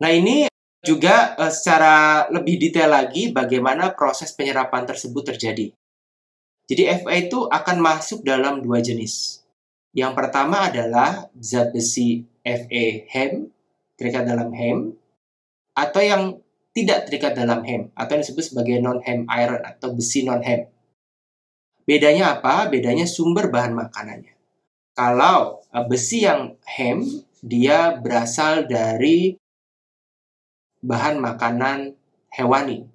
Nah, ini juga uh, secara lebih detail lagi bagaimana proses penyerapan tersebut terjadi. Jadi FA itu akan masuk dalam dua jenis. Yang pertama adalah zat besi Fa hem terikat dalam hem atau yang tidak terikat dalam hem atau yang disebut sebagai non hem iron atau besi non hem. Bedanya apa? Bedanya sumber bahan makanannya. Kalau uh, besi yang hem dia berasal dari bahan makanan hewani.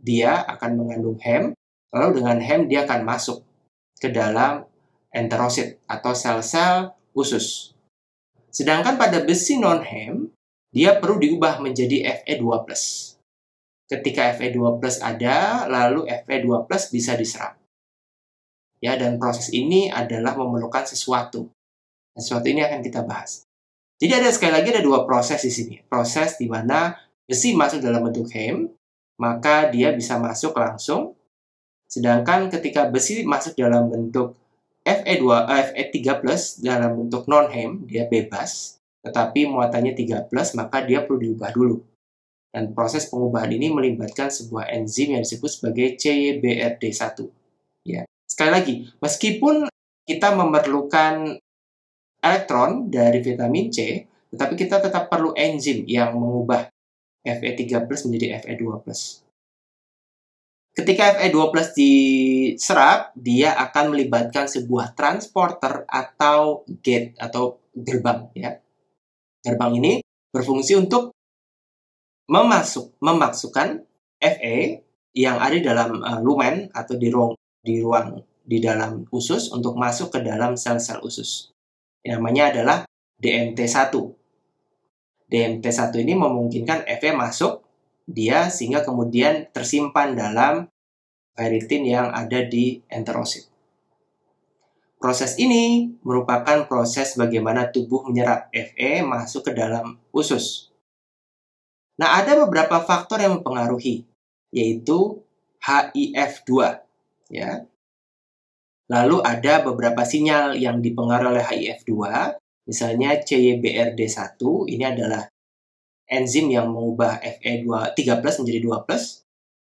Dia akan mengandung hem Lalu dengan hem dia akan masuk ke dalam enterosit atau sel-sel usus. Sedangkan pada besi non-hem, dia perlu diubah menjadi Fe2+. Ketika Fe2+, ada, lalu Fe2+, bisa diserap. Ya, dan proses ini adalah memerlukan sesuatu. Sesuatu ini akan kita bahas. Jadi ada sekali lagi ada dua proses di sini. Proses di mana besi masuk dalam bentuk hem, maka dia bisa masuk langsung Sedangkan ketika besi masuk dalam bentuk Fe2, eh, Fe3+, dalam bentuk non-hem, dia bebas, tetapi muatannya 3+, maka dia perlu diubah dulu. Dan proses pengubahan ini melibatkan sebuah enzim yang disebut sebagai CYBRD1. Ya. Sekali lagi, meskipun kita memerlukan elektron dari vitamin C, tetapi kita tetap perlu enzim yang mengubah Fe3+ menjadi Fe2+. Ketika Fe2 diserap, dia akan melibatkan sebuah transporter atau gate atau gerbang ya. Gerbang ini berfungsi untuk memasuk memasukkan Fe yang ada dalam uh, lumen atau di ruang di ruang di dalam usus untuk masuk ke dalam sel-sel usus. Yang namanya adalah DMT1. DMT1 ini memungkinkan Fe masuk dia sehingga kemudian tersimpan dalam ferritin yang ada di enterosit. Proses ini merupakan proses bagaimana tubuh menyerap Fe masuk ke dalam usus. Nah, ada beberapa faktor yang mempengaruhi, yaitu HIF2, ya. Lalu ada beberapa sinyal yang dipengaruhi oleh HIF2, misalnya CYBRD1, ini adalah enzim yang mengubah Fe2 3+ menjadi 2+.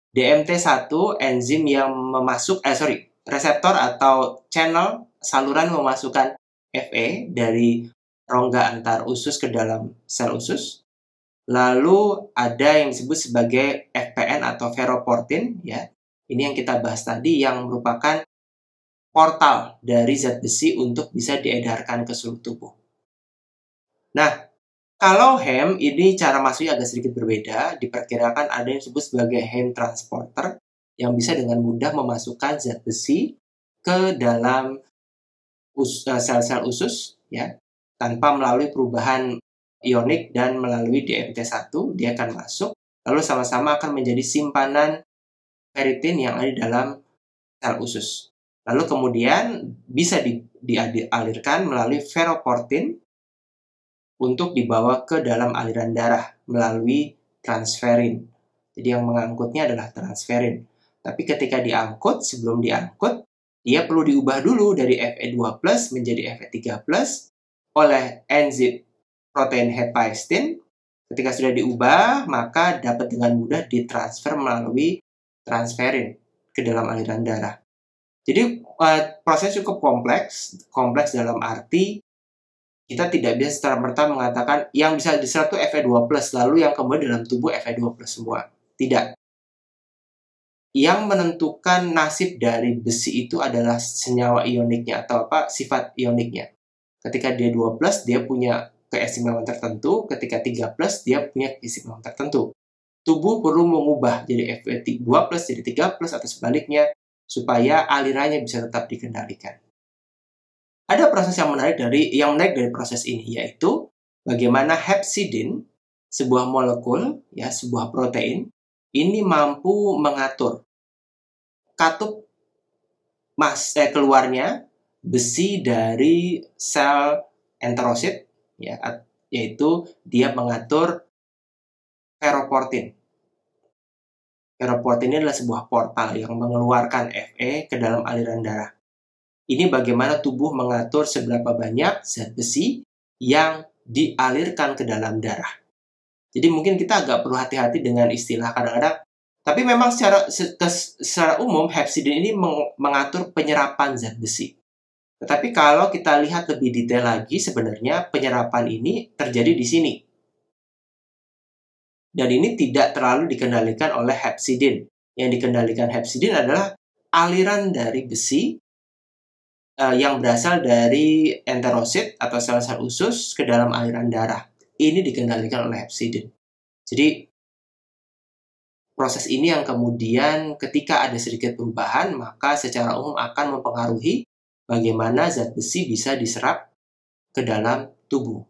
DMT1 enzim yang memasuk eh sorry reseptor atau channel saluran memasukkan Fe dari rongga antar usus ke dalam sel usus. Lalu ada yang disebut sebagai FPN atau ferroportin ya. Ini yang kita bahas tadi yang merupakan portal dari zat besi untuk bisa diedarkan ke seluruh tubuh. Nah, kalau hem ini cara masuknya agak sedikit berbeda, diperkirakan ada yang disebut sebagai hem transporter yang bisa dengan mudah memasukkan zat besi ke dalam eh, sel-sel usus ya tanpa melalui perubahan ionik dan melalui DMT1 dia akan masuk lalu sama-sama akan menjadi simpanan ferritin yang ada di dalam sel usus. Lalu kemudian bisa di, dialirkan melalui ferroportin untuk dibawa ke dalam aliran darah melalui transferin. Jadi yang mengangkutnya adalah transferin. Tapi ketika diangkut, sebelum diangkut, dia perlu diubah dulu dari Fe2+ menjadi Fe3+ oleh enzim protein hepastin. Ketika sudah diubah, maka dapat dengan mudah ditransfer melalui transferin ke dalam aliran darah. Jadi uh, proses cukup kompleks, kompleks dalam arti kita tidak bisa secara merta mengatakan yang bisa diserap itu Fe2+, lalu yang kemudian dalam tubuh Fe2+, semua. Tidak. Yang menentukan nasib dari besi itu adalah senyawa ioniknya atau apa sifat ioniknya. Ketika dia 2+, dia punya keistimewaan tertentu, ketika 3+, dia punya keistimewaan tertentu. Tubuh perlu mengubah jadi Fe2+, jadi 3+, atau sebaliknya, supaya alirannya bisa tetap dikendalikan. Ada proses yang menarik dari yang menarik dari proses ini yaitu bagaimana hepsidin sebuah molekul ya sebuah protein ini mampu mengatur katup mas eh, keluarnya besi dari sel enterosit ya yaitu dia mengatur ferroportin. Ferroportin ini adalah sebuah portal yang mengeluarkan Fe ke dalam aliran darah. Ini bagaimana tubuh mengatur seberapa banyak zat besi yang dialirkan ke dalam darah. Jadi mungkin kita agak perlu hati-hati dengan istilah kadang-kadang. Tapi memang secara secara umum hepsidin ini mengatur penyerapan zat besi. Tetapi kalau kita lihat lebih detail lagi sebenarnya penyerapan ini terjadi di sini. Dan ini tidak terlalu dikendalikan oleh hepsidin. Yang dikendalikan hepsidin adalah aliran dari besi uh, yang berasal dari enterosit atau sel-sel usus ke dalam aliran darah ini dikendalikan oleh hepsidin. Jadi proses ini yang kemudian ketika ada sedikit perubahan maka secara umum akan mempengaruhi bagaimana zat besi bisa diserap ke dalam tubuh.